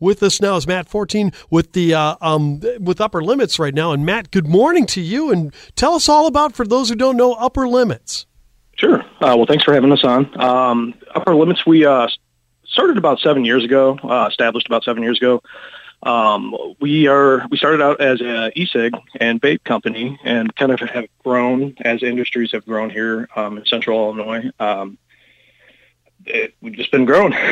With us now is Matt Fortin with the uh, um, with Upper Limits right now. And Matt, good morning to you, and tell us all about for those who don't know Upper Limits. Sure. Uh, well, thanks for having us on. Um, Upper Limits, we uh, started about seven years ago, uh, established about seven years ago. Um, we are we started out as a e-cig and vape company, and kind of have grown as industries have grown here um, in Central Illinois. Um, it, we've just been growing.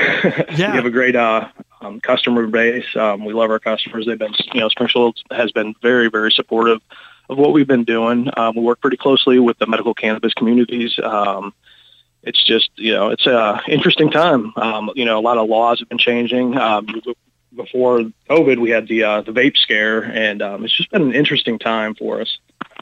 Yeah. we have a great uh, um, customer base. Um, we love our customers. They've been, you know, Springfield has been very, very supportive of what we've been doing. Um, we work pretty closely with the medical cannabis communities. Um, it's just, you know, it's a interesting time. Um, you know, a lot of laws have been changing. Um, before COVID, we had the uh, the vape scare, and um, it's just been an interesting time for us.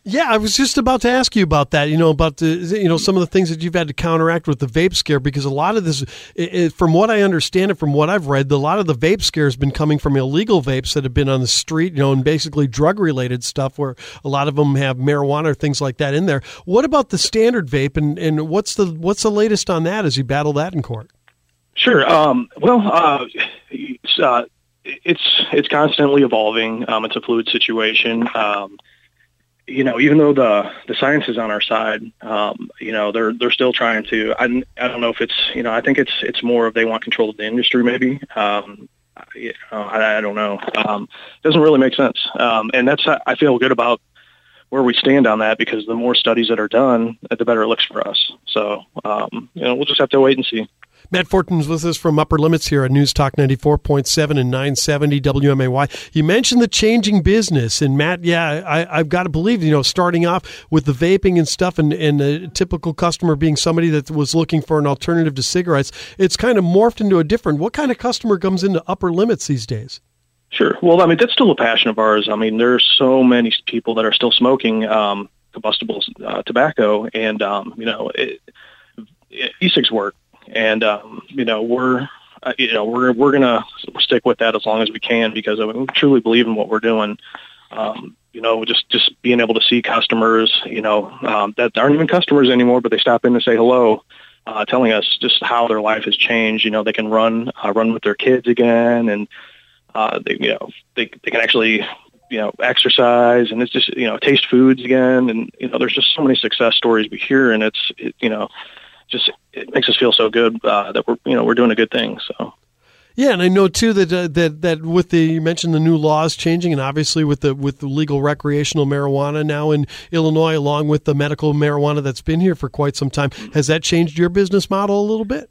Yeah, I was just about to ask you about that. You know, about the you know some of the things that you've had to counteract with the vape scare because a lot of this, it, from what I understand and from what I've read, a lot of the vape scare has been coming from illegal vapes that have been on the street. You know, and basically drug related stuff where a lot of them have marijuana or things like that in there. What about the standard vape, and and what's the what's the latest on that as you battle that in court? Sure. Um, well, uh, it's, uh, it's it's constantly evolving. Um, it's a fluid situation. Um, you know, even though the the science is on our side, um, you know, they're they're still trying to. I, I don't know if it's you know, I think it's it's more of they want control of the industry, maybe. Um, I, I don't know. Um, doesn't really make sense, um, and that's I feel good about where we stand on that because the more studies that are done, the better it looks for us. So, um, you know, we'll just have to wait and see. Matt Fortin's with us from Upper Limits here on News Talk 94.7 and 970 WMAY. You mentioned the changing business. And Matt, yeah, I, have got to believe, you know, starting off with the vaping and stuff and, and a typical customer being somebody that was looking for an alternative to cigarettes, it's kind of morphed into a different. What kind of customer comes into Upper Limits these days? Sure. Well, I mean, that's still a passion of ours. I mean, there's so many people that are still smoking um, combustible uh, tobacco, and um, you know, it, e-cigs work and um, you know we're uh, you know we're we're gonna stick with that as long as we can because I mean, we truly believe in what we're doing. Um, you know, just just being able to see customers, you know, um, that aren't even customers anymore, but they stop in to say hello, uh, telling us just how their life has changed. You know, they can run uh, run with their kids again, and uh, they you know they they can actually you know exercise and it's just you know taste foods again and you know there's just so many success stories we hear and it's it, you know just it makes us feel so good uh, that we're you know we're doing a good thing. So. Yeah, and I know too that uh, that that with the you mentioned the new laws changing, and obviously with the with the legal recreational marijuana now in Illinois, along with the medical marijuana that's been here for quite some time, has that changed your business model a little bit?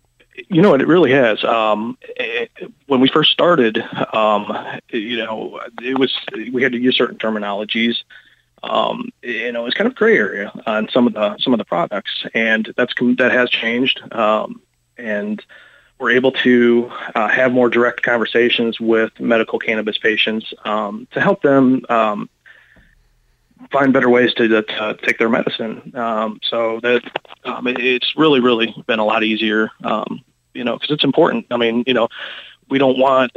You know, it really has. Um, it, when we first started, um, you know, it was we had to use certain terminologies um, you know, it's kind of gray area on some of the some of the products, and that's that has changed. Um, and we're able to uh, have more direct conversations with medical cannabis patients um, to help them um, find better ways to, to take their medicine. Um, so that um, it's really, really been a lot easier, you know, because it's important. I mean, you know, we don't want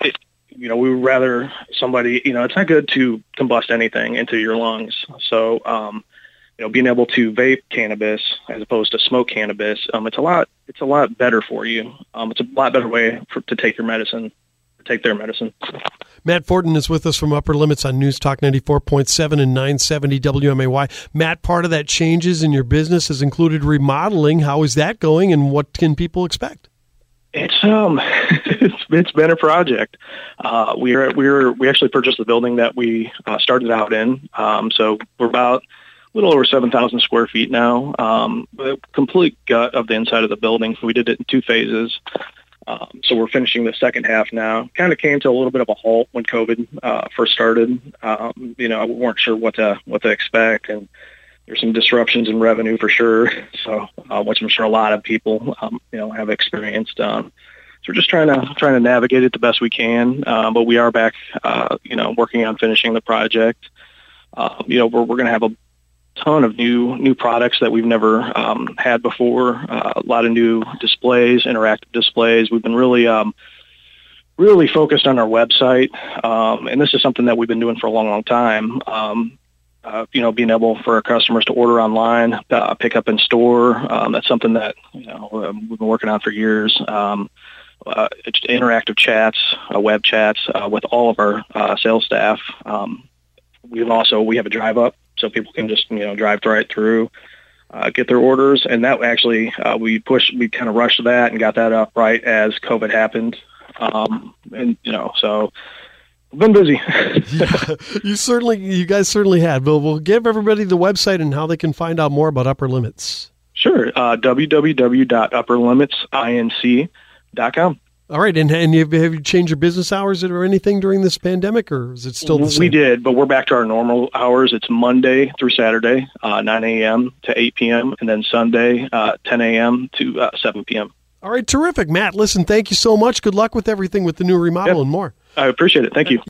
it, you know, we would rather somebody, you know, it's not good to combust anything into your lungs. So, um, you know, being able to vape cannabis as opposed to smoke cannabis, um, it's a lot, it's a lot better for you. Um, it's a lot better way for, to take your medicine, take their medicine. Matt Fortin is with us from Upper Limits on News Talk 94.7 and 970 WMAY. Matt, part of that changes in your business has included remodeling. How is that going and what can people expect? It's um, it's it's been a project. Uh, we are we are we actually purchased the building that we uh, started out in. Um, so we're about a little over seven thousand square feet now. Um, complete gut of the inside of the building. We did it in two phases. Um, so we're finishing the second half now. Kind of came to a little bit of a halt when COVID uh, first started. Um, you know, we weren't sure what to what to expect, and there's some disruptions in revenue for sure. So, uh, which I'm sure a lot of people, um, you know, have experienced. Um, so we're just trying to trying to navigate it the best we can. Uh, but we are back, uh, you know, working on finishing the project. Uh, you know, we're we're going to have a ton of new new products that we've never um, had before. Uh, a lot of new displays, interactive displays. We've been really um, really focused on our website, um, and this is something that we've been doing for a long, long time. Um, uh, you know, being able for our customers to order online, uh, pick up in store. Um, that's something that you know um, we've been working on for years. Um, uh, interactive chats, uh, web chats uh, with all of our uh, sales staff. Um, we've also we have a drive up, so people can just you know drive right through, get their orders, and that actually we pushed, we kind of rushed that and got that up right as COVID happened, um, and you know so. Been busy. yeah, you certainly, you guys certainly had. But we'll give everybody the website and how they can find out more about Upper Limits. Sure. Uh, www.upperlimitsinc.com. All right, and, and have, have you changed your business hours or anything during this pandemic, or is it still the same? We did, but we're back to our normal hours. It's Monday through Saturday, uh, 9 a.m. to 8 p.m., and then Sunday, uh, 10 a.m. to uh, 7 p.m. All right, terrific, Matt. Listen, thank you so much. Good luck with everything with the new remodel yep. and more. I appreciate it. Thank you.